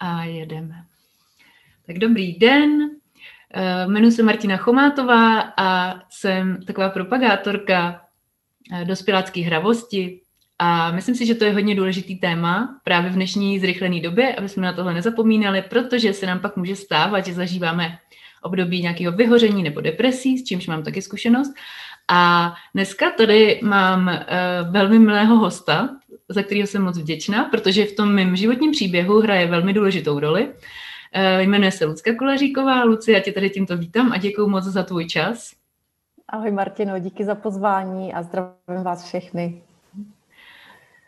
a jedeme. Tak dobrý den, eh, jmenuji se Martina Chomátová a jsem taková propagátorka eh, dospělácké hravosti a myslím si, že to je hodně důležitý téma právě v dnešní zrychlené době, aby jsme na tohle nezapomínali, protože se nám pak může stávat, že zažíváme období nějakého vyhoření nebo depresí, s čímž mám taky zkušenost. A dneska tady mám uh, velmi milého hosta, za kterého jsem moc vděčná, protože v tom mém životním příběhu hraje velmi důležitou roli. Uh, jmenuje se Lucka Kolaříková. Luci, já tě tady tímto vítám a děkuji moc za tvůj čas. Ahoj Martino, díky za pozvání a zdravím vás všechny.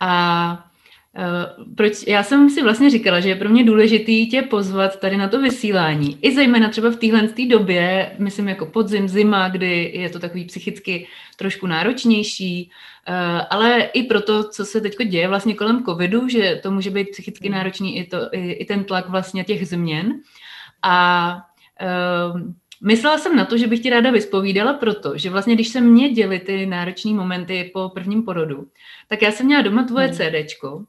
A proč, já jsem si vlastně říkala, že je pro mě důležitý tě pozvat tady na to vysílání. I zejména třeba v téhle době, myslím jako podzim, zima, kdy je to takový psychicky trošku náročnější, uh, ale i proto, co se teď děje vlastně kolem covidu, že to může být psychicky náročný i, to, i, i ten tlak vlastně těch změn. A uh, Myslela jsem na to, že bych ti ráda vyspovídala proto, že vlastně když se mě děly ty náročné momenty po prvním porodu, tak já jsem měla doma tvoje hmm. CDčko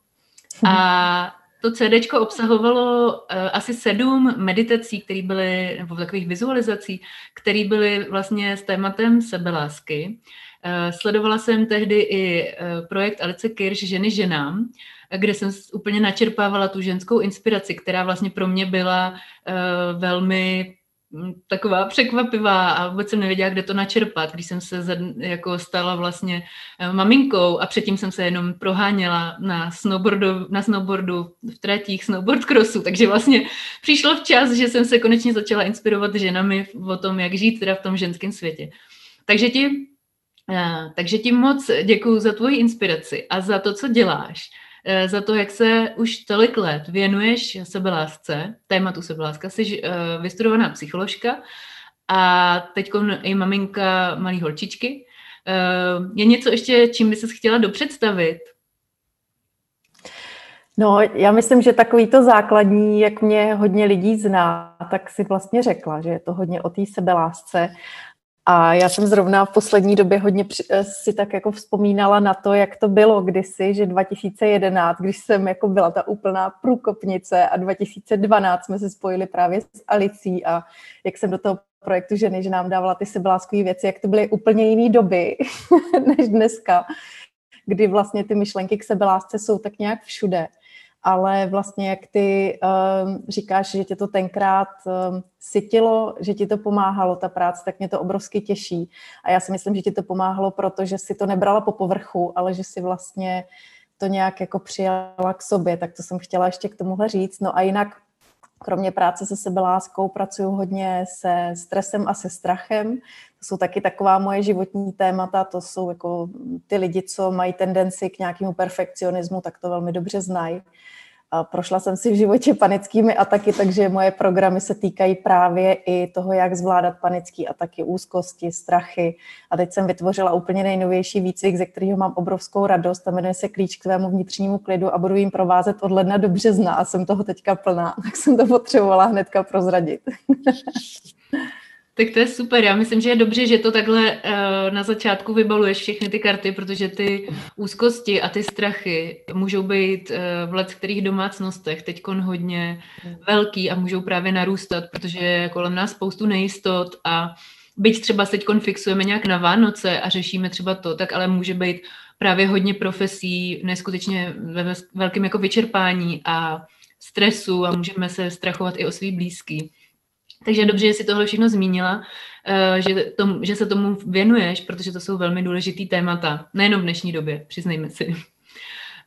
a to CD obsahovalo uh, asi sedm meditací, které byly, nebo takových vizualizací, které byly vlastně s tématem sebelásky. Uh, sledovala jsem tehdy i uh, projekt Alice Kirš Ženy ženám, kde jsem úplně načerpávala tu ženskou inspiraci, která vlastně pro mě byla uh, velmi taková překvapivá a vůbec jsem nevěděla, kde to načerpat, když jsem se jako stala vlastně eh, maminkou a předtím jsem se jenom proháněla na snowboardu, na snowboardu v tratích snowboard crossu, takže vlastně přišlo včas, že jsem se konečně začala inspirovat ženami o tom, jak žít teda v tom ženském světě. Takže ti, eh, takže ti moc děkuju za tvoji inspiraci a za to, co děláš za to, jak se už tolik let věnuješ sebelásce, tématu sebeláska. Jsi uh, vystudovaná psycholožka a teď i maminka malý holčičky. Uh, je něco ještě, čím by se chtěla dopředstavit? No, já myslím, že takový to základní, jak mě hodně lidí zná, tak si vlastně řekla, že je to hodně o té sebelásce a já jsem zrovna v poslední době hodně eh, si tak jako vzpomínala na to, jak to bylo kdysi, že 2011, když jsem jako byla ta úplná průkopnice a 2012 jsme se spojili právě s Alicí a jak jsem do toho projektu ženy, že nám dávala ty sebeláskové věci, jak to byly úplně jiné doby než dneska, kdy vlastně ty myšlenky k sebelásce jsou tak nějak všude ale vlastně jak ty um, říkáš, že tě to tenkrát um, sytilo, že ti to pomáhalo, ta práce, tak mě to obrovsky těší. A já si myslím, že ti to pomáhalo, protože si to nebrala po povrchu, ale že si vlastně to nějak jako přijala k sobě, tak to jsem chtěla ještě k tomuhle říct. No a jinak kromě práce se sebeláskou pracuju hodně se stresem a se strachem. To jsou taky taková moje životní témata, to jsou jako ty lidi, co mají tendenci k nějakému perfekcionismu, tak to velmi dobře znají. Prošla jsem si v životě panickými ataky, takže moje programy se týkají právě i toho, jak zvládat panické ataky, úzkosti, strachy. A teď jsem vytvořila úplně nejnovější výcvik, ze kterého mám obrovskou radost a jmenuje se Klíč k tvému vnitřnímu klidu a budu jim provázet od ledna do března a jsem toho teďka plná, tak jsem to potřebovala hnedka prozradit. Tak to je super. Já myslím, že je dobře, že to takhle uh, na začátku vybaluješ všechny ty karty, protože ty úzkosti a ty strachy můžou být uh, v let kterých domácnostech teď hodně velký a můžou právě narůstat, protože je kolem nás spoustu nejistot a byť třeba teď fixujeme nějak na Vánoce a řešíme třeba to, tak ale může být právě hodně profesí, neskutečně ve velkém jako vyčerpání a stresu a můžeme se strachovat i o svý blízký. Takže dobře, že jsi tohle všechno zmínila, eh, že, tom, že se tomu věnuješ, protože to jsou velmi důležitý témata, nejenom v dnešní době, přiznejme si.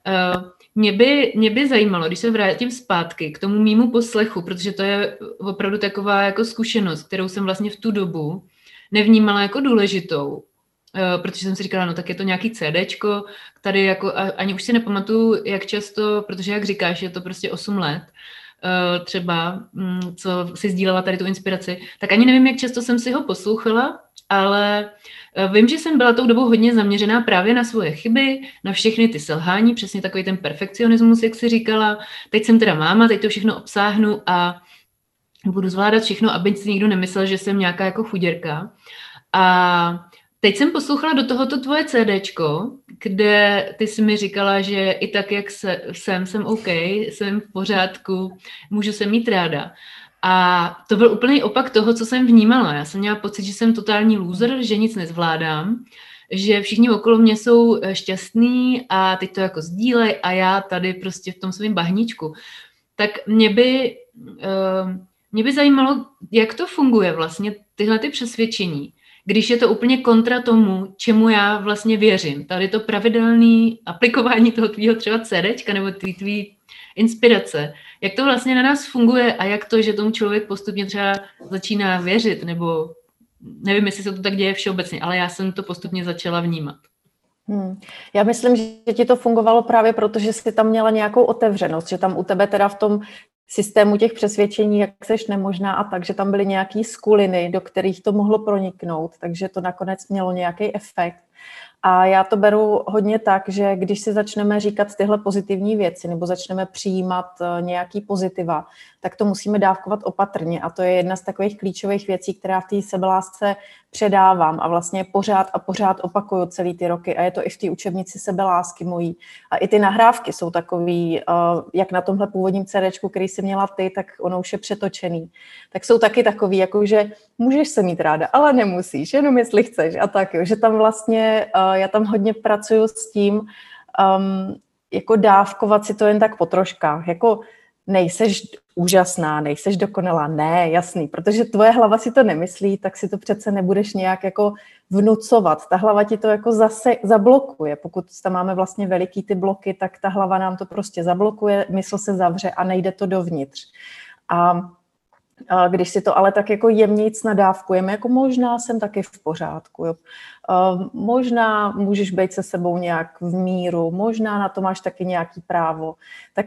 Eh, mě by, mě by zajímalo, když se vrátím zpátky k tomu mýmu poslechu, protože to je opravdu taková jako zkušenost, kterou jsem vlastně v tu dobu nevnímala jako důležitou, eh, protože jsem si říkala, no tak je to nějaký CDčko, tady jako, ani už si nepamatuju, jak často, protože jak říkáš, je to prostě 8 let, třeba, mm, co si sdílela tady tu inspiraci, tak ani nevím, jak často jsem si ho poslouchala, ale eh, vím, že jsem byla tou dobou hodně zaměřená právě na svoje chyby, na všechny ty selhání, přesně takový ten perfekcionismus, jak si říkala. Teď jsem teda máma, teď to všechno obsáhnu a budu zvládat všechno, aby si nikdo nemyslel, že jsem nějaká jako chuděrka. A Teď jsem poslouchala do tohoto tvoje CDčko, kde ty jsi mi říkala, že i tak, jak se, jsem, jsem OK, jsem v pořádku, můžu se mít ráda. A to byl úplný opak toho, co jsem vnímala. Já jsem měla pocit, že jsem totální loser, že nic nezvládám, že všichni okolo mě jsou eh, šťastní a teď to jako sdílej a já tady prostě v tom svém bahničku. Tak mě by, uh, mě by zajímalo, jak to funguje vlastně, tyhle ty přesvědčení když je to úplně kontra tomu, čemu já vlastně věřím. Tady to pravidelné aplikování toho tvýho třeba CDčka nebo tvý, tvý inspirace, jak to vlastně na nás funguje a jak to, že tomu člověk postupně třeba začíná věřit, nebo nevím, jestli se to tak děje všeobecně, ale já jsem to postupně začala vnímat. Hmm. Já myslím, že ti to fungovalo právě proto, že jsi tam měla nějakou otevřenost, že tam u tebe teda v tom systému těch přesvědčení, jak seš nemožná a tak, že tam byly nějaký skuliny, do kterých to mohlo proniknout, takže to nakonec mělo nějaký efekt. A já to beru hodně tak, že když si začneme říkat tyhle pozitivní věci nebo začneme přijímat eh, nějaký pozitiva, tak to musíme dávkovat opatrně. A to je jedna z takových klíčových věcí, která v té sebelásce předávám a vlastně pořád a pořád opakuju celý ty roky. A je to i v té učebnici sebelásky mojí. A i ty nahrávky jsou takový, eh, jak na tomhle původním CD, který si měla ty, tak ono už je přetočený. Tak jsou taky takový, jako že můžeš se mít ráda, ale nemusíš, jenom jestli chceš. A tak, jo, že tam vlastně, eh, já tam hodně pracuju s tím, um, jako dávkovat si to jen tak po troškách. Jako nejseš úžasná, nejseš dokonalá. Ne, jasný, protože tvoje hlava si to nemyslí, tak si to přece nebudeš nějak jako vnucovat. Ta hlava ti to jako zase zablokuje. Pokud tam máme vlastně veliký ty bloky, tak ta hlava nám to prostě zablokuje, mysl se zavře a nejde to dovnitř. A když si to ale tak jako jemnějc nadávkujeme, jako možná jsem taky v pořádku, jo. možná můžeš být se sebou nějak v míru, možná na to máš taky nějaký právo, tak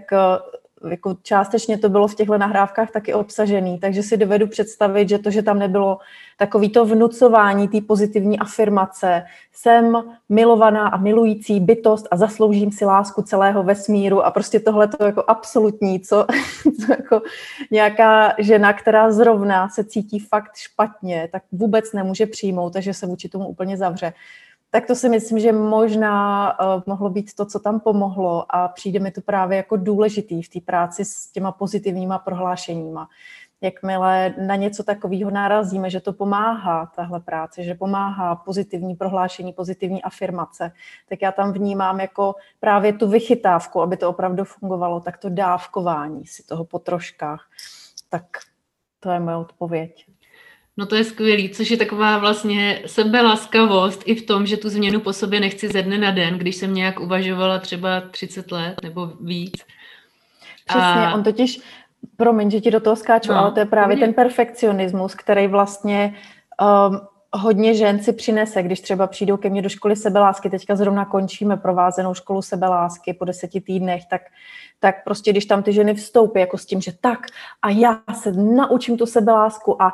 jako částečně to bylo v těchto nahrávkách taky obsažený, takže si dovedu představit, že to, že tam nebylo takový to vnucování té pozitivní afirmace, jsem milovaná a milující bytost a zasloužím si lásku celého vesmíru a prostě tohle to jako absolutní, co, co jako nějaká žena, která zrovna se cítí fakt špatně, tak vůbec nemůže přijmout, takže se vůči tomu úplně zavře tak to si myslím, že možná uh, mohlo být to, co tam pomohlo a přijde mi to právě jako důležitý v té práci s těma pozitivníma prohlášeníma. Jakmile na něco takového narazíme, že to pomáhá, tahle práce, že pomáhá pozitivní prohlášení, pozitivní afirmace, tak já tam vnímám jako právě tu vychytávku, aby to opravdu fungovalo, tak to dávkování si toho po troškách. Tak to je moje odpověď. No to je skvělý, což je taková vlastně sebelaskavost i v tom, že tu změnu po sobě nechci ze dne na den, když jsem nějak uvažovala třeba 30 let nebo víc. Přesně, a... on totiž, promiň, že ti do toho skáču, no, ale to je právě ten perfekcionismus, který vlastně um, hodně žen si přinese, když třeba přijdou ke mně do školy sebelásky, teďka zrovna končíme provázenou školu sebelásky po deseti týdnech, tak tak prostě když tam ty ženy vstoupí jako s tím, že tak a já se naučím tu sebelásku a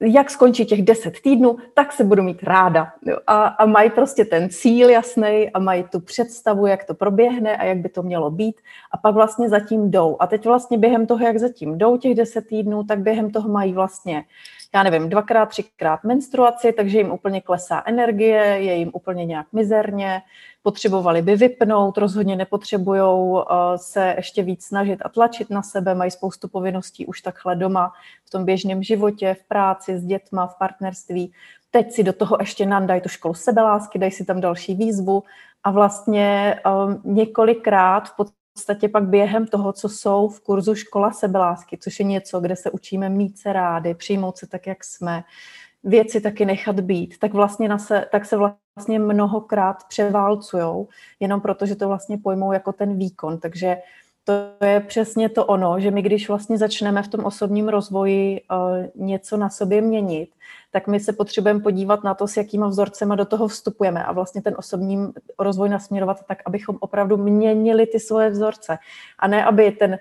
jak skončí těch deset týdnů, tak se budu mít ráda. Jo. A, a mají prostě ten cíl jasný a mají tu představu, jak to proběhne a jak by to mělo být a pak vlastně zatím jdou. A teď vlastně během toho, jak zatím jdou těch deset týdnů, tak během toho mají vlastně já nevím, dvakrát, třikrát menstruaci, takže jim úplně klesá energie, je jim úplně nějak mizerně, potřebovali by vypnout, rozhodně nepotřebují uh, se ještě víc snažit a tlačit na sebe, mají spoustu povinností už takhle doma, v tom běžném životě, v práci, s dětma, v partnerství. Teď si do toho ještě nandají tu školu sebelásky, dají si tam další výzvu a vlastně um, několikrát v podstatě pak během toho, co jsou v kurzu škola sebelásky, což je něco, kde se učíme mít se rády, přijmout se tak, jak jsme, věci taky nechat být, tak vlastně na se, tak se vlastně mnohokrát převálcujou, jenom proto, že to vlastně pojmou jako ten výkon. Takže to je přesně to ono, že my když vlastně začneme v tom osobním rozvoji uh, něco na sobě měnit, tak my se potřebujeme podívat na to, s jakýma vzorcema do toho vstupujeme a vlastně ten osobní rozvoj nasměrovat tak, abychom opravdu měnili ty svoje vzorce a ne, aby ten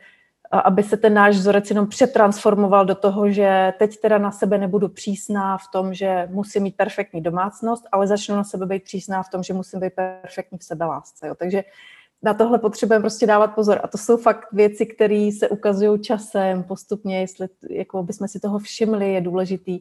aby se ten náš vzorec jenom přetransformoval do toho, že teď teda na sebe nebudu přísná v tom, že musím mít perfektní domácnost, ale začnu na sebe být přísná v tom, že musím být perfektní v sebelásce. Jo. Takže na tohle potřebujeme prostě dávat pozor. A to jsou fakt věci, které se ukazují časem, postupně, jestli jako bychom si toho všimli, je důležitý,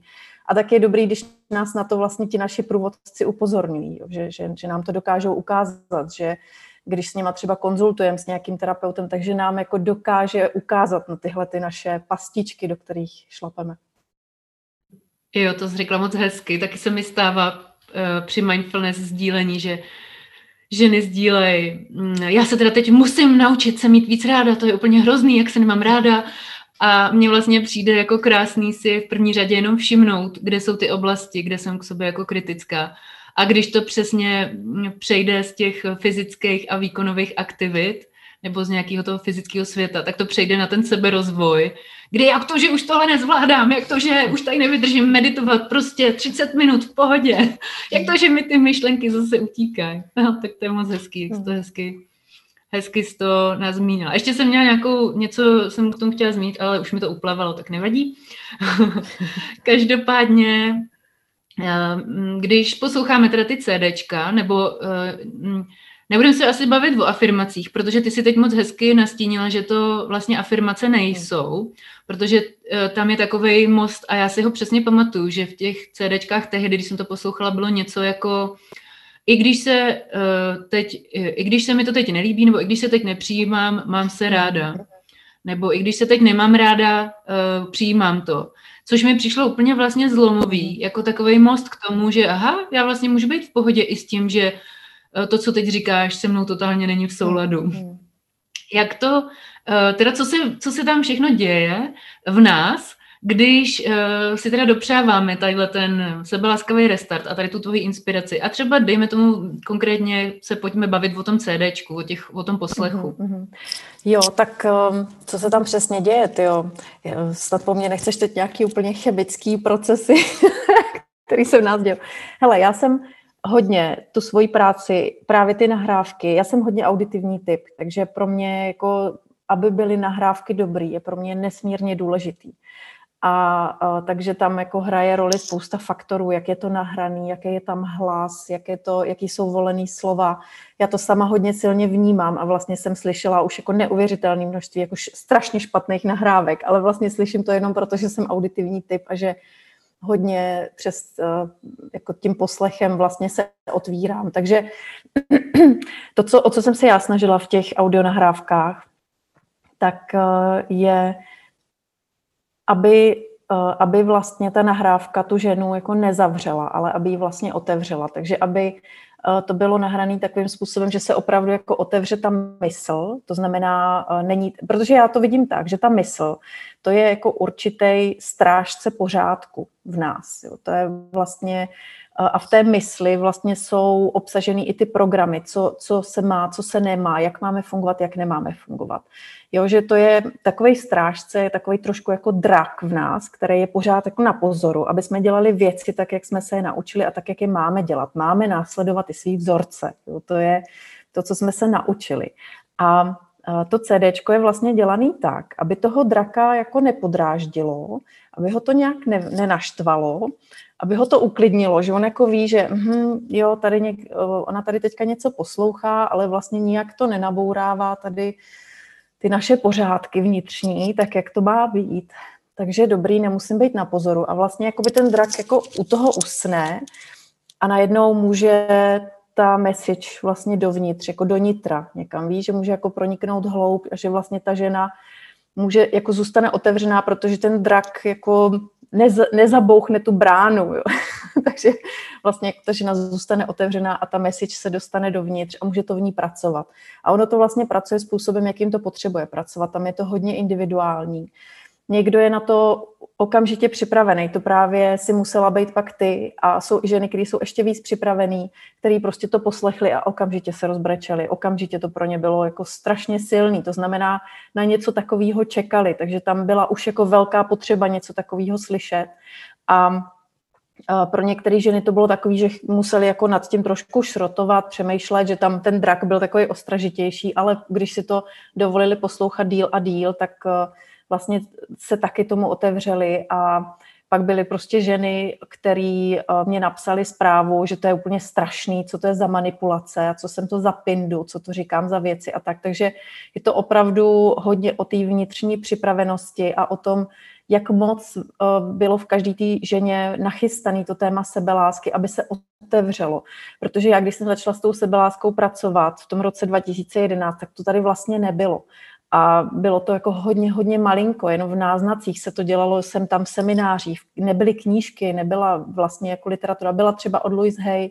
A tak je dobrý, když nás na to vlastně ti naši průvodci upozorňují, že, že, že nám to dokážou ukázat, že když s nima třeba konzultujeme s nějakým terapeutem, takže nám jako dokáže ukázat na tyhle ty naše pastičky, do kterých šlapeme. Jo, to jsi řekla moc hezky. Taky se mi stává uh, při mindfulness sdílení, že ženy sdílej, mm, já se teda teď musím naučit se mít víc ráda, to je úplně hrozný, jak se nemám ráda. A mně vlastně přijde jako krásný si v první řadě jenom všimnout, kde jsou ty oblasti, kde jsem k sobě jako kritická. A když to přesně přejde z těch fyzických a výkonových aktivit, nebo z nějakého toho fyzického světa, tak to přejde na ten seberozvoj, kdy jak to, že už tohle nezvládám, jak to, že už tady nevydržím meditovat prostě 30 minut v pohodě, jak to, že mi ty myšlenky zase utíkají. No, tak to je moc hezký, jak to hezky, hezky jsi to nazmínila. Ještě jsem měla nějakou, něco jsem k tomu chtěla zmínit, ale už mi to uplavalo, tak nevadí. Každopádně, eh, když posloucháme teda ty CDčka, nebo eh, Nebudeme se asi bavit o afirmacích, protože ty si teď moc hezky nastínila, že to vlastně afirmace nejsou, protože uh, tam je takový most a já si ho přesně pamatuju, že v těch CDčkách tehdy, když jsem to poslouchala, bylo něco jako i když se uh, teď, i když se mi to teď nelíbí, nebo i když se teď nepřijímám, mám se ráda. Nebo i když se teď nemám ráda, přijímám to. Což mi přišlo úplně vlastně zlomový, jako takový most k tomu, že aha, já vlastně můžu být v pohodě i s tím, že to, co teď říkáš, se mnou totálně není v souladu. Mm. Jak to, eh, teda co se, co se tam všechno děje v nás, když uh, si teda dopřáváme tadyhle ten sebeláskavý restart a tady tu tvoji inspiraci a třeba dejme tomu konkrétně se pojďme bavit o tom CDčku, o, těch, o tom poslechu. Mm-hmm. Jo, tak um, co se tam přesně děje, jo? Snad po mně nechceš teď nějaký úplně chemický procesy, který se v nás děl. Hele, já jsem hodně tu svoji práci, právě ty nahrávky. Já jsem hodně auditivní typ, takže pro mě, jako, aby byly nahrávky dobrý, je pro mě nesmírně důležitý. A, a takže tam jako hraje roli spousta faktorů, jak je to nahraný, jaký je tam hlas, jak je to, jaký jsou volený slova. Já to sama hodně silně vnímám a vlastně jsem slyšela už jako neuvěřitelné množství jako strašně špatných nahrávek, ale vlastně slyším to jenom proto, že jsem auditivní typ a že hodně přes eh, jako tím poslechem vlastně se otvírám. Takže to, co, o co jsem se já snažila v těch audionahrávkách, tak eh, je, aby, eh, aby vlastně ta nahrávka tu ženu jako nezavřela, ale aby ji vlastně otevřela. Takže aby to bylo nahrané takovým způsobem, že se opravdu jako otevře ta mysl, to znamená, není, protože já to vidím tak, že ta mysl, to je jako určitý strážce pořádku v nás. Jo. To je vlastně, a v té mysli vlastně jsou obsaženy i ty programy, co, co se má, co se nemá, jak máme fungovat, jak nemáme fungovat. Jo, že to je takový strážce, takový trošku jako drak v nás, který je pořád jako na pozoru, aby jsme dělali věci tak, jak jsme se je naučili a tak, jak je máme dělat. Máme následovat i svý vzorce. Jo, to je to, co jsme se naučili. A to CD je vlastně dělaný tak, aby toho draka jako nepodráždilo, aby ho to nějak ne, nenaštvalo, aby ho to uklidnilo, že on jako ví, že hm, jo, tady něk, ona tady teďka něco poslouchá, ale vlastně nijak to nenabourává tady ty naše pořádky vnitřní, tak jak to má být. Takže dobrý, nemusím být na pozoru. A vlastně jako by ten drak jako u toho usne a najednou může ta message vlastně dovnitř, jako do nitra někam. Ví, že může jako proniknout hloub a že vlastně ta žena může, jako zůstane otevřená, protože ten drak jako nez, nezabouchne tu bránu. Jo. Takže vlastně jako ta žena zůstane otevřená a ta message se dostane dovnitř a může to v ní pracovat. A ono to vlastně pracuje způsobem, jakým to potřebuje pracovat. Tam je to hodně individuální. Někdo je na to okamžitě připravený. To právě si musela být pak ty a jsou i ženy, které jsou ještě víc připravený, který prostě to poslechli a okamžitě se rozbrečeli. Okamžitě to pro ně bylo jako strašně silný. To znamená, na něco takového čekali, takže tam byla už jako velká potřeba něco takového slyšet. A pro některé ženy to bylo takové, že museli jako nad tím trošku šrotovat, přemýšlet, že tam ten drak byl takový ostražitější, ale když si to dovolili poslouchat díl a díl, tak vlastně se taky tomu otevřeli a pak byly prostě ženy, které mě napsali zprávu, že to je úplně strašný, co to je za manipulace a co jsem to za pindu, co to říkám za věci a tak. Takže je to opravdu hodně o té vnitřní připravenosti a o tom, jak moc bylo v každé té ženě nachystaný to téma sebelásky, aby se otevřelo. Protože já, když jsem začala s tou sebeláskou pracovat v tom roce 2011, tak to tady vlastně nebylo. A bylo to jako hodně, hodně malinko, jenom v náznacích se to dělalo, jsem tam v seminářích, nebyly knížky, nebyla vlastně jako literatura, byla třeba od Louise Hay,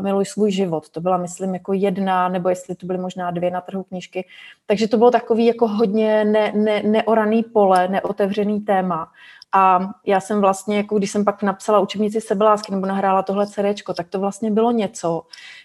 Miluj svůj život. To byla, myslím, jako jedna, nebo jestli to byly možná dvě na trhu knížky. Takže to bylo takový jako hodně ne, ne, neoraný pole, neotevřený téma. A já jsem vlastně, jako když jsem pak napsala učebnici sebelásky nebo nahrála tohle CDčko, tak to vlastně bylo něco,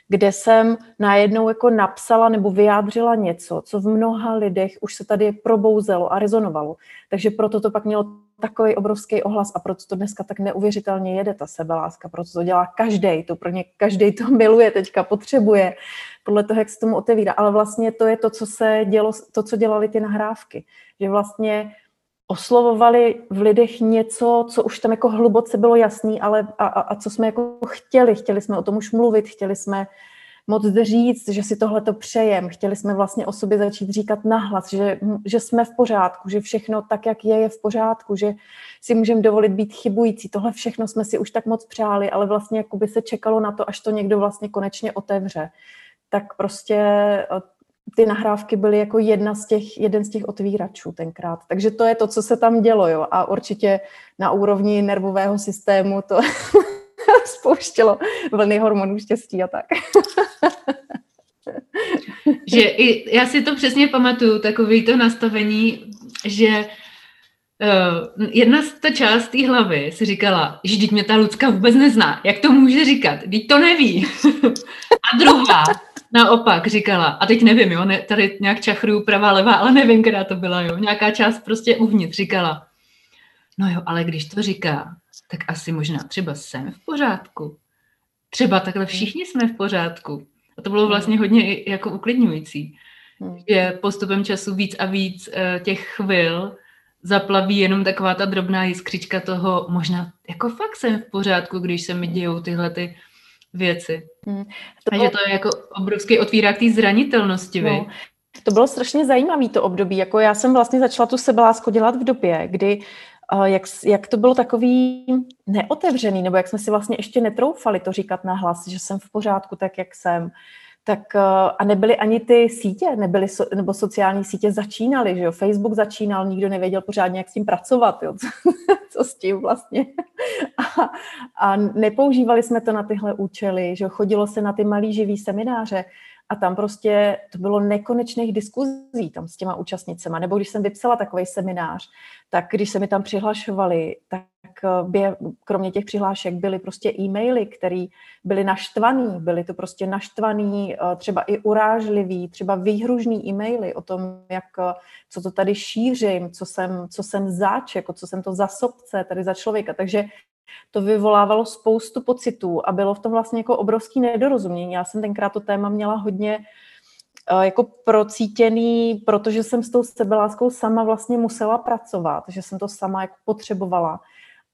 kde jsem najednou jako napsala nebo vyjádřila něco, co v mnoha lidech už se tady probouzelo a rezonovalo. Takže proto to pak mělo takový obrovský ohlas a proto to dneska tak neuvěřitelně jede ta sebeláska, proto to dělá každý, to pro ně každý to miluje teďka, potřebuje, podle toho, jak se tomu otevírá. Ale vlastně to je to, co se dělo, to, co dělali ty nahrávky. Že vlastně oslovovali v lidech něco, co už tam jako hluboce bylo jasný, ale a, a, a co jsme jako chtěli. Chtěli jsme o tom už mluvit, chtěli jsme moc říct, že si tohle to přejem. Chtěli jsme vlastně o sobě začít říkat nahlas, že, že jsme v pořádku, že všechno tak, jak je, je v pořádku, že si můžeme dovolit být chybující. Tohle všechno jsme si už tak moc přáli, ale vlastně jako by se čekalo na to, až to někdo vlastně konečně otevře. Tak prostě ty nahrávky byly jako jedna z těch, jeden z těch otvíračů tenkrát. Takže to je to, co se tam dělo. Jo. A určitě na úrovni nervového systému to spouštělo vlny hormonů štěstí a tak. že i, já si to přesně pamatuju, takový to nastavení, že uh, jedna z ta část té hlavy si říkala, že teď mě ta Lucka vůbec nezná, jak to může říkat, teď to neví. a druhá naopak říkala, a teď nevím, jo, ne, tady nějak čachruju pravá, levá, ale nevím, která to byla, jo, nějaká část prostě uvnitř říkala, no jo, ale když to říká, tak asi možná třeba jsem v pořádku. Třeba takhle všichni jsme v pořádku. A to bylo hmm. vlastně hodně jako uklidňující, hmm. že postupem času víc a víc uh, těch chvil zaplaví jenom taková ta drobná jiskřička toho, možná jako fakt jsem v pořádku, když se mi dějou tyhle ty věci. Hmm. To bylo... Takže to je jako obrovský otvírák té zranitelnosti, no. To bylo strašně zajímavé to období. Jako já jsem vlastně začala tu sebelásku dělat v době, kdy uh, jak, jak to bylo takový neotevřený, nebo jak jsme si vlastně ještě netroufali to říkat na hlas, že jsem v pořádku tak, jak jsem tak eh, a nebyly ani ty sítě, nebyly, so, nebo sociální sítě začínaly, že jo, Facebook začínal, nikdo nevěděl pořádně, jak s tím pracovat, jo, co, co s tím vlastně. A, a nepoužívali jsme to na tyhle účely, že jo, chodilo se na ty malý živý semináře a tam prostě to bylo nekonečných diskuzí tam s těma účastnicema, nebo když jsem vypsala takový seminář, tak když se mi tam přihlašovali, tak bě, kromě těch přihlášek byly prostě e-maily, které byly naštvaný, byly to prostě naštvaný, eh, třeba i urážlivý, třeba výhružný e-maily o tom, jak, eh, co to tady šířím, co jsem, co jsem zač, jako co jsem to za sobce tady za člověka. Takže to vyvolávalo spoustu pocitů a bylo v tom vlastně jako obrovský nedorozumění. Já jsem tenkrát to téma měla hodně eh, jako procítěný, protože jsem s tou sebeláskou sama vlastně musela pracovat, že jsem to sama jako potřebovala.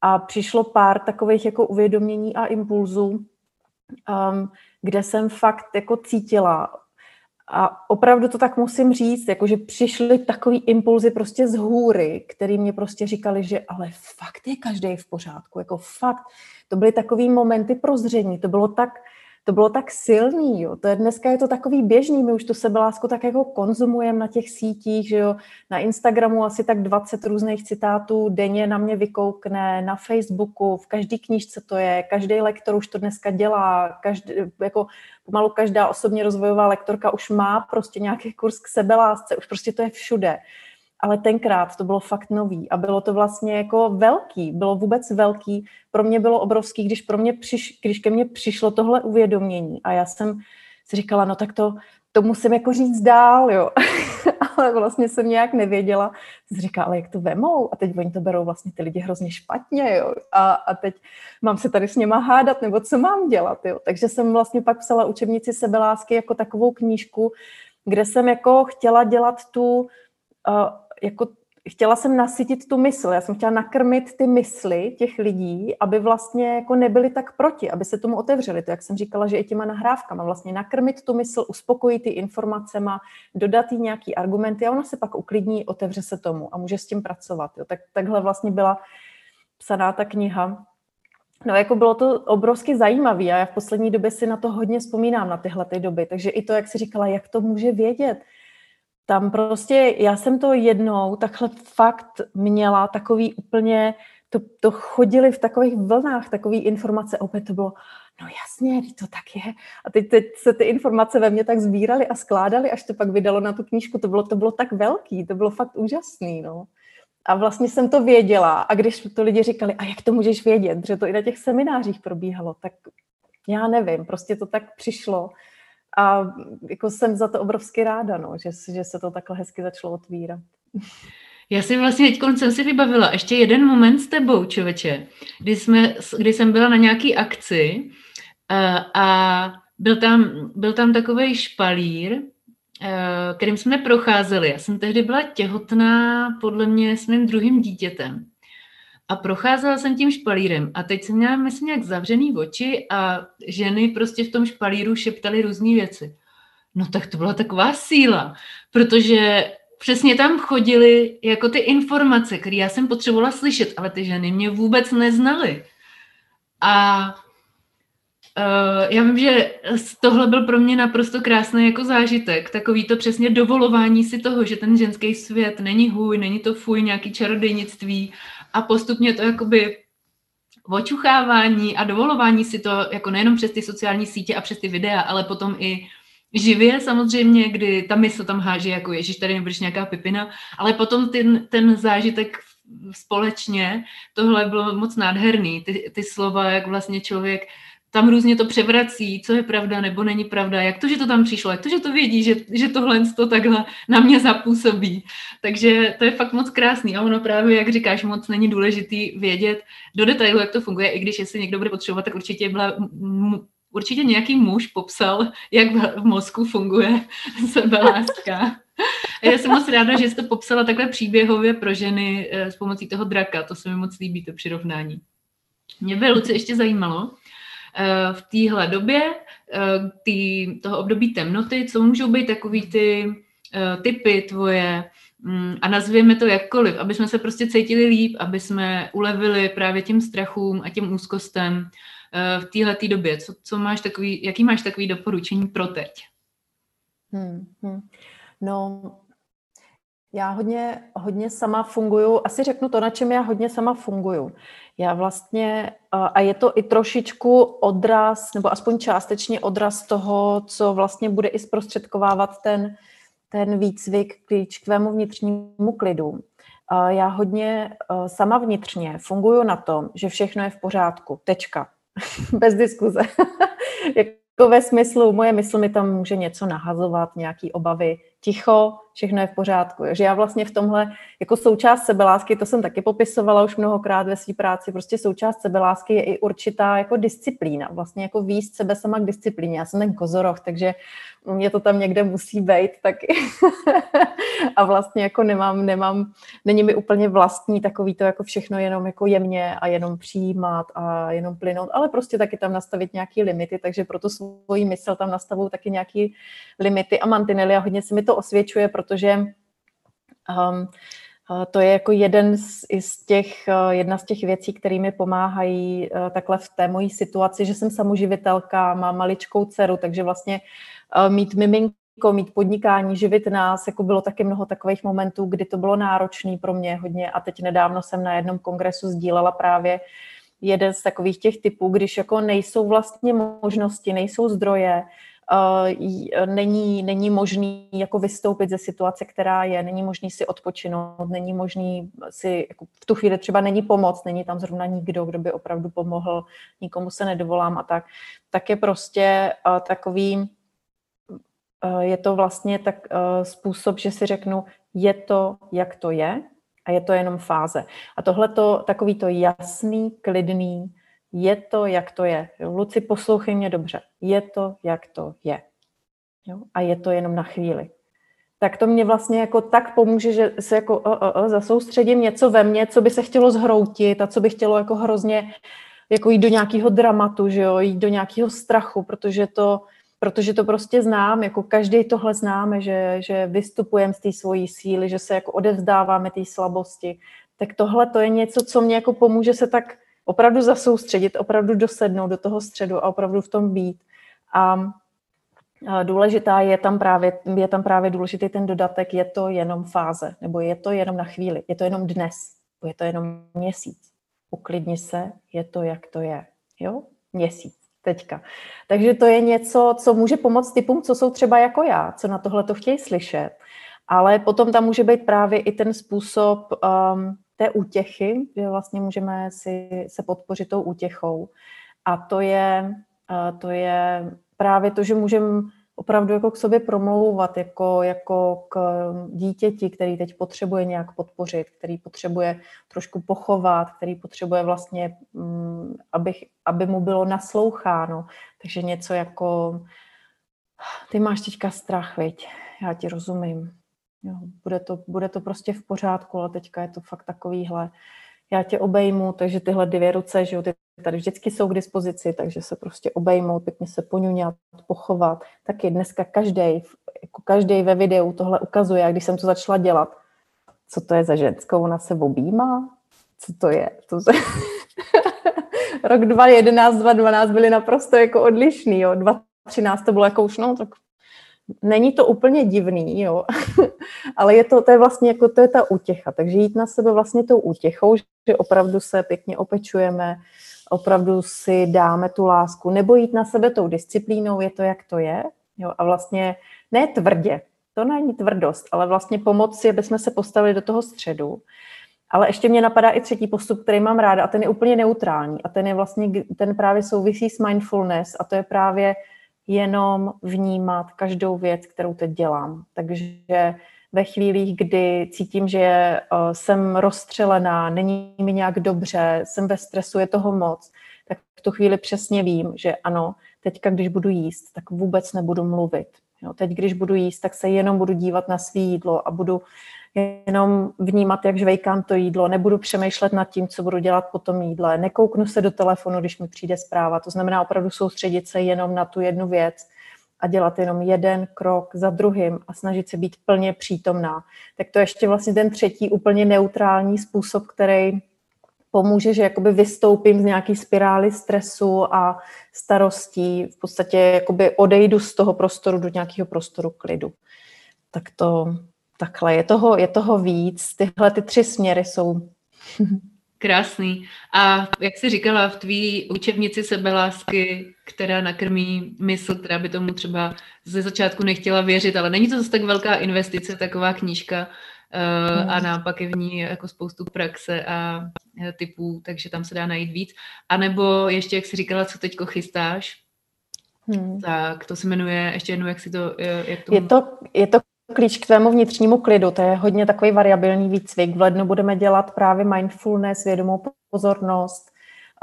A přišlo pár takových jako uvědomění a impulzů, um, kde jsem fakt jako cítila, a opravdu to tak musím říct, jakože přišly takový impulzy prostě z hůry, který mě prostě říkali, že ale fakt je každý v pořádku, jako fakt. To byly takový momenty prozření, to bylo tak, to bylo tak silný, jo. To je, dneska je to takový běžný, my už tu sebelásku tak jako konzumujeme na těch sítích, že jo. Na Instagramu asi tak 20 různých citátů denně na mě vykoukne, na Facebooku, v každé knížce to je, každý lektor už to dneska dělá, každý, jako pomalu každá osobně rozvojová lektorka už má prostě nějaký kurz k sebelásce, už prostě to je všude ale tenkrát to bylo fakt nový a bylo to vlastně jako velký, bylo vůbec velký. Pro mě bylo obrovský, když, pro mě přiš, když ke mně přišlo tohle uvědomění a já jsem si říkala, no tak to, to musím jako říct dál, jo. ale vlastně jsem nějak nevěděla. Jsem říkala, ale jak to vemou? A teď oni to berou vlastně ty lidi hrozně špatně, jo. A, a teď mám se tady s něma hádat, nebo co mám dělat, jo. Takže jsem vlastně pak psala učebnici sebelásky jako takovou knížku, kde jsem jako chtěla dělat tu uh, jako chtěla jsem nasytit tu mysl, já jsem chtěla nakrmit ty mysli těch lidí, aby vlastně jako nebyli tak proti, aby se tomu otevřeli. To, jak jsem říkala, že i těma nahrávkama vlastně nakrmit tu mysl, uspokojit ty informacema, dodat jí nějaký argumenty a ona se pak uklidní, otevře se tomu a může s tím pracovat. Jo. Tak, takhle vlastně byla psaná ta kniha. No jako bylo to obrovsky zajímavé a já v poslední době si na to hodně vzpomínám, na tyhle ty doby. Takže i to, jak si říkala, jak to může vědět, tam prostě, já jsem to jednou takhle fakt měla takový úplně, to, to chodili v takových vlnách, takové informace, opět to bylo, no jasně, to tak je. A teď, teď se ty informace ve mně tak sbíraly a skládaly, až to pak vydalo na tu knížku, to bylo, to bylo tak velký, to bylo fakt úžasný, no. A vlastně jsem to věděla a když to lidi říkali, a jak to můžeš vědět, že to i na těch seminářích probíhalo, tak já nevím, prostě to tak přišlo a jako jsem za to obrovsky ráda, no, že, že se to takhle hezky začalo otvírat. Já si vlastně teď jsem si vybavila ještě jeden moment s tebou, čověče, kdy, jsme, kdy jsem byla na nějaký akci a, a byl tam, byl tam takový špalír, kterým jsme procházeli. Já jsem tehdy byla těhotná podle mě s mým druhým dítětem. A procházela jsem tím špalírem a teď jsem měla, myslím, nějak zavřený oči a ženy prostě v tom špalíru šeptaly různé věci. No tak to byla taková síla, protože přesně tam chodily jako ty informace, které já jsem potřebovala slyšet, ale ty ženy mě vůbec neznaly. A Uh, já vím, že tohle byl pro mě naprosto krásný jako zážitek, takový to přesně dovolování si toho, že ten ženský svět není hůj, není to fuj, nějaký čarodejnictví a postupně to jakoby očuchávání a dovolování si to jako nejenom přes ty sociální sítě a přes ty videa, ale potom i živě samozřejmě, kdy ta mysl tam háže jako ježiš, tady nebudeš nějaká pipina, ale potom ten, ten zážitek společně, tohle bylo moc nádherný, ty, ty slova, jak vlastně člověk tam různě to převrací, co je pravda nebo není pravda, jak to, že to tam přišlo, jak to, že to vědí, že, že tohle to takhle na mě zapůsobí. Takže to je fakt moc krásný a ono právě, jak říkáš, moc není důležitý vědět do detailu, jak to funguje, i když jestli někdo bude potřebovat, tak určitě byla určitě nějaký muž popsal, jak v mozku funguje sebeláska. Já jsem moc ráda, že jste popsala takhle příběhově pro ženy eh, s pomocí toho draka. To se mi moc líbí, to přirovnání. Mě by, Luci, ještě zajímalo, v téhle době, eh, tý, toho období temnoty, co můžou být takový ty eh, typy tvoje, mm, a nazvěme to jakkoliv, aby jsme se prostě cítili líp, aby jsme ulevili právě těm strachům a těm úzkostem v téhle době. Co, co máš takový, jaký máš takový doporučení pro teď? Hmm, hmm. No, já hodně, hodně sama funguju, asi řeknu to, na čem já hodně sama funguju. Já vlastně, a je to i trošičku odraz, nebo aspoň částečně odraz toho, co vlastně bude i zprostředkovávat ten, ten výcvik k tvému vnitřnímu klidu. Já hodně sama vnitřně funguju na tom, že všechno je v pořádku. Tečka. Bez diskuze. jako ve smyslu, moje mysl mi tam může něco nahazovat, nějaký obavy, ticho, všechno je v pořádku. Že já vlastně v tomhle, jako součást sebelásky, to jsem taky popisovala už mnohokrát ve své práci, prostě součást sebelásky je i určitá jako disciplína, vlastně jako výst sebe sama k disciplíně. Já jsem ten kozoroch, takže mě to tam někde musí být taky. a vlastně jako nemám, nemám, není mi úplně vlastní takový to jako všechno jenom jako jemně a jenom přijímat a jenom plynout, ale prostě taky tam nastavit nějaký limity, takže proto svoji mysl tam nastavují taky nějaký limity a mantinely a hodně se mi to osvědčuje, protože um, to je jako jeden z, z těch, jedna z těch věcí, které mi pomáhají takhle v té mojí situaci, že jsem samoživitelka, mám maličkou dceru, takže vlastně mít miminko, mít podnikání, živit nás, jako bylo taky mnoho takových momentů, kdy to bylo náročné pro mě hodně a teď nedávno jsem na jednom kongresu sdílela právě jeden z takových těch typů, když jako nejsou vlastně možnosti, nejsou zdroje, není, není možný jako vystoupit ze situace, která je, není možný si odpočinout, není možný si, jako v tu chvíli třeba není pomoc, není tam zrovna nikdo, kdo by opravdu pomohl, nikomu se nedovolám a tak, tak je prostě takový, je to vlastně tak způsob, že si řeknu, je to, jak to je a je to jenom fáze. A tohle to takový to jasný, klidný, je to, jak to je. Luci, poslouchej mě dobře. Je to, jak to je. Jo? A je to jenom na chvíli. tak to mě vlastně jako tak pomůže, že se jako uh, uh, uh, zasoustředím něco ve mně, co by se chtělo zhroutit a co by chtělo jako hrozně jako jít do nějakého dramatu, že jo, jít do nějakého strachu, protože to, protože to prostě znám, jako každý tohle známe, že, že vystupujeme z té svojí síly, že se jako odevzdáváme té slabosti, tak tohle to je něco, co mě jako pomůže se tak opravdu zasoustředit, opravdu dosednout do toho středu a opravdu v tom být. A důležitá je tam právě, je tam právě důležitý ten dodatek, je to jenom fáze, nebo je to jenom na chvíli, je to jenom dnes, je to jenom měsíc. Uklidni se, je to, jak to je. Jo? Měsíc, teďka. Takže to je něco, co může pomoct typům, co jsou třeba jako já, co na tohle to chtějí slyšet. Ale potom tam může být právě i ten způsob um, té útěchy, že vlastně můžeme si se podpořit tou útěchou. A to je, to je právě to, že můžeme opravdu jako k sobě promlouvat, jako, jako k dítěti, který teď potřebuje nějak podpořit, který potřebuje trošku pochovat, který potřebuje vlastně, mm, aby, aby mu bylo nasloucháno. Takže něco jako, ty máš teďka strach, veď, já ti rozumím. Jo, bude, to, bude to prostě v pořádku, ale teďka je to fakt takovýhle já tě obejmu, takže tyhle dvě ruce, že jo, ty tady vždycky jsou k dispozici, takže se prostě obejmout, pěkně se poňuňat, pochovat. Taky dneska každý, jako každý ve videu tohle ukazuje, a když jsem to začala dělat, co to je za ženskou, ona se objímá? Co to je? To se... Rok 2011, 2012 byly naprosto jako odlišný, jo. 2013 to bylo jako už, no, tak není to úplně divný, jo, ale je to, to je vlastně jako, to je ta útěcha, takže jít na sebe vlastně tou útěchou, že opravdu se pěkně opečujeme, opravdu si dáme tu lásku, nebo jít na sebe tou disciplínou, je to, jak to je, jo, a vlastně ne tvrdě, to není tvrdost, ale vlastně pomoci, aby jsme se postavili do toho středu, ale ještě mě napadá i třetí postup, který mám ráda a ten je úplně neutrální. A ten je vlastně, ten právě souvisí s mindfulness a to je právě jenom vnímat každou věc, kterou teď dělám. Takže ve chvílích, kdy cítím, že eh, jsem rozstřelená, není mi nějak dobře, jsem ve stresu, je toho moc, tak v tu chvíli přesně vím, že ano, teďka, když budu jíst, tak vůbec nebudu mluvit. Jo, teď, když budu jíst, tak se jenom budu dívat na svý jídlo a budu jenom vnímat, jak žvejkám to jídlo, nebudu přemýšlet nad tím, co budu dělat po tom jídle, nekouknu se do telefonu, když mi přijde zpráva. To znamená opravdu soustředit se jenom na tu jednu věc a dělat jenom jeden krok za druhým a snažit se být plně přítomná. Tak to je ještě vlastně ten třetí úplně neutrální způsob, který pomůže, že jakoby vystoupím z nějaký spirály stresu a starostí, v podstatě jakoby odejdu z toho prostoru do nějakého prostoru klidu. Tak to, takhle, je toho, je toho víc. Tyhle ty tři směry jsou. Krásný. A jak jsi říkala, v tvý učebnici sebelásky, která nakrmí mysl, která by tomu třeba ze začátku nechtěla věřit, ale není to zase tak velká investice, taková knížka a nápak je v ní jako spoustu praxe a eh, typů, takže tam se dá najít víc. A nebo ještě, jak jsi říkala, co teďko chystáš, Hmm. Tak to se jmenuje, ještě jednou, jak si to... Eh, jak to... Je, to, je to klíč k tvému vnitřnímu klidu, to je hodně takový variabilní výcvik. V lednu budeme dělat právě mindfulness, vědomou pozornost.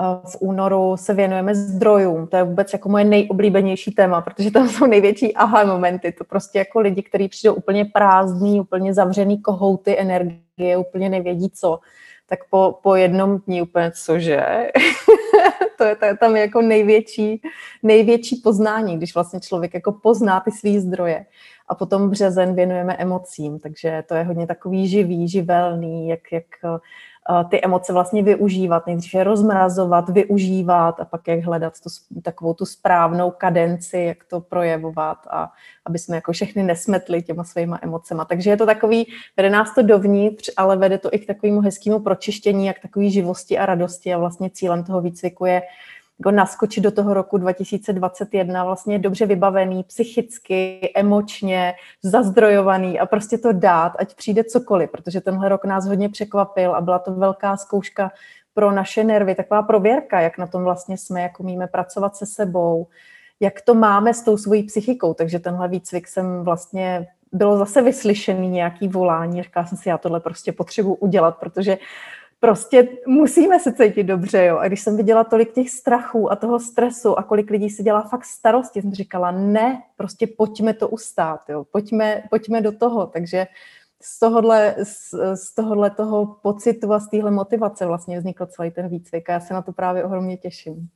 V únoru se věnujeme zdrojům, to je vůbec jako moje nejoblíbenější téma, protože tam jsou největší aha momenty. To prostě jako lidi, kteří přijdou úplně prázdní, úplně zavřený kohouty energie, úplně nevědí co, tak po, po jednom dní úplně cože? to je tam jako největší, největší poznání, když vlastně člověk jako pozná ty svý zdroje a potom březen věnujeme emocím, takže to je hodně takový živý, živelný, jak, jak eh, ty emoce vlastně využívat, nejdřív je rozmrazovat, využívat a pak jak hledat tu, takovou tu správnou kadenci, jak to projevovat a aby jsme jako všechny nesmetli těma svýma emocema. Takže je to takový, vede nás to dovnitř, ale vede to i k takovému hezkému pročištění, jak takový živosti a radosti a vlastně cílem toho výcviku je jako naskočit do toho roku 2021 vlastně dobře vybavený, psychicky, emočně, zazdrojovaný a prostě to dát, ať přijde cokoliv, protože tenhle rok nás hodně překvapil a byla to velká zkouška pro naše nervy, taková prověrka, jak na tom vlastně jsme, jak umíme pracovat se sebou, jak to máme s tou svojí psychikou, takže tenhle výcvik jsem vlastně bylo zase vyslyšený nějaký volání, říkala jsem si, já tohle prostě potřebuji udělat, protože prostě musíme se cítit dobře, jo. A když jsem viděla tolik těch strachů a toho stresu a kolik lidí si dělá fakt starosti, jsem říkala, ne, prostě pojďme to ustát, jo. Pojďme, pojďme do toho. Takže z tohohle, z, z tohohle toho pocitu a z téhle motivace vlastně vznikl celý ten výcvik a já se na to právě ohromně těším.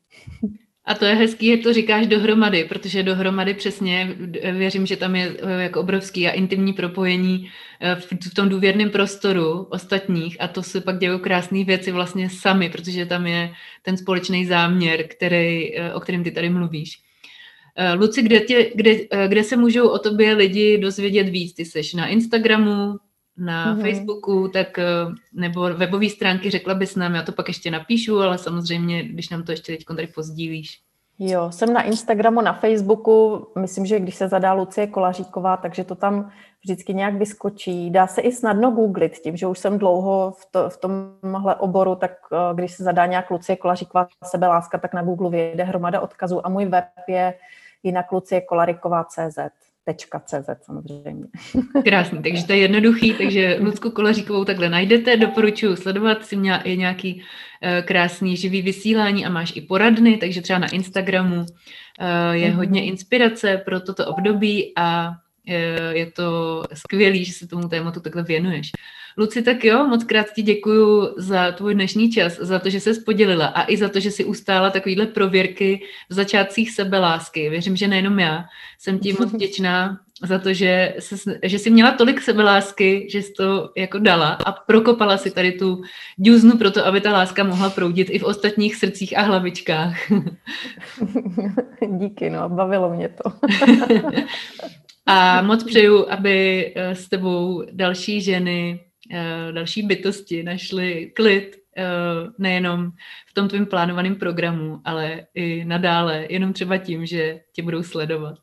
A to je hezký, jak to říkáš dohromady, protože dohromady přesně věřím, že tam je eh, jako obrovský a intimní propojení eh, v tom důvěrném prostoru ostatních a to se pak dějí krásné věci vlastně sami, protože tam je ten společný záměr, který, eh, o kterém ty tady mluvíš. Luci, kde, tě, kde, kde se můžou o tobě lidi dozvědět víc? Ty jsi na Instagramu, na mm-hmm. Facebooku, tak nebo webové stránky, řekla bys nám, já to pak ještě napíšu, ale samozřejmě, když nám to ještě teď tady pozdílíš. Jo, jsem na Instagramu, na Facebooku, myslím, že když se zadá Lucie Kolaříková, takže to tam vždycky nějak vyskočí. Dá se i snadno googlit tím, že už jsem dlouho v, to, v tomhle oboru, tak když se zadá nějak Lucie Kolaříková sebeláska, tak na Google vyjde hromada odkazů a můj web je jinak luciekolaríková.cz. CZ samozřejmě. Krásný, takže to je jednoduchý, takže Lucku Kolaříkovou takhle najdete, doporučuji sledovat, si měla i nějaký uh, krásný živý vysílání a máš i poradny, takže třeba na Instagramu uh, je mm-hmm. hodně inspirace pro toto období a uh, je to skvělý, že se tomu tématu takhle věnuješ. Luci, tak jo, moc krát ti děkuju za tvůj dnešní čas, za to, že se podělila a i za to, že si ustála takovýhle prověrky v začátcích sebelásky. Věřím, že nejenom já jsem ti moc vděčná za to, že, se, že jsi měla tolik sebelásky, že jsi to jako dala a prokopala si tady tu dňuznu pro to, aby ta láska mohla proudit i v ostatních srdcích a hlavičkách. Díky, no, bavilo mě to. a moc přeju, aby eh, s tebou další ženy další bytosti našli klid eh, nejenom v tom tvým plánovaném programu, ale i nadále, jenom třeba tím, že tě budou sledovat.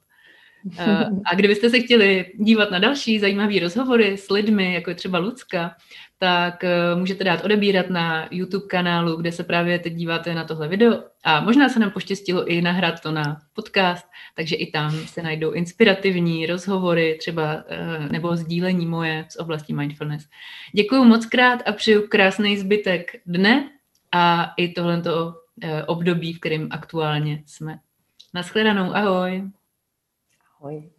Eh, a kdybyste se chtěli dívat na další zajímavé rozhovory s lidmi, jako je třeba Lucka, tak eh, můžete dát odebírat na YouTube kanálu, kde se právě teď díváte na tohle video a možná se nám poštěstilo i nahrát to na podcast, takže i tam se najdou inspirativní rozhovory třeba eh, nebo sdílení moje z oblasti mindfulness. Děkuji moc krát a přeju krásný zbytek dne a i tohleto eh, období, v kterém aktuálně jsme. Naschledanou, ahoj. Ahoj.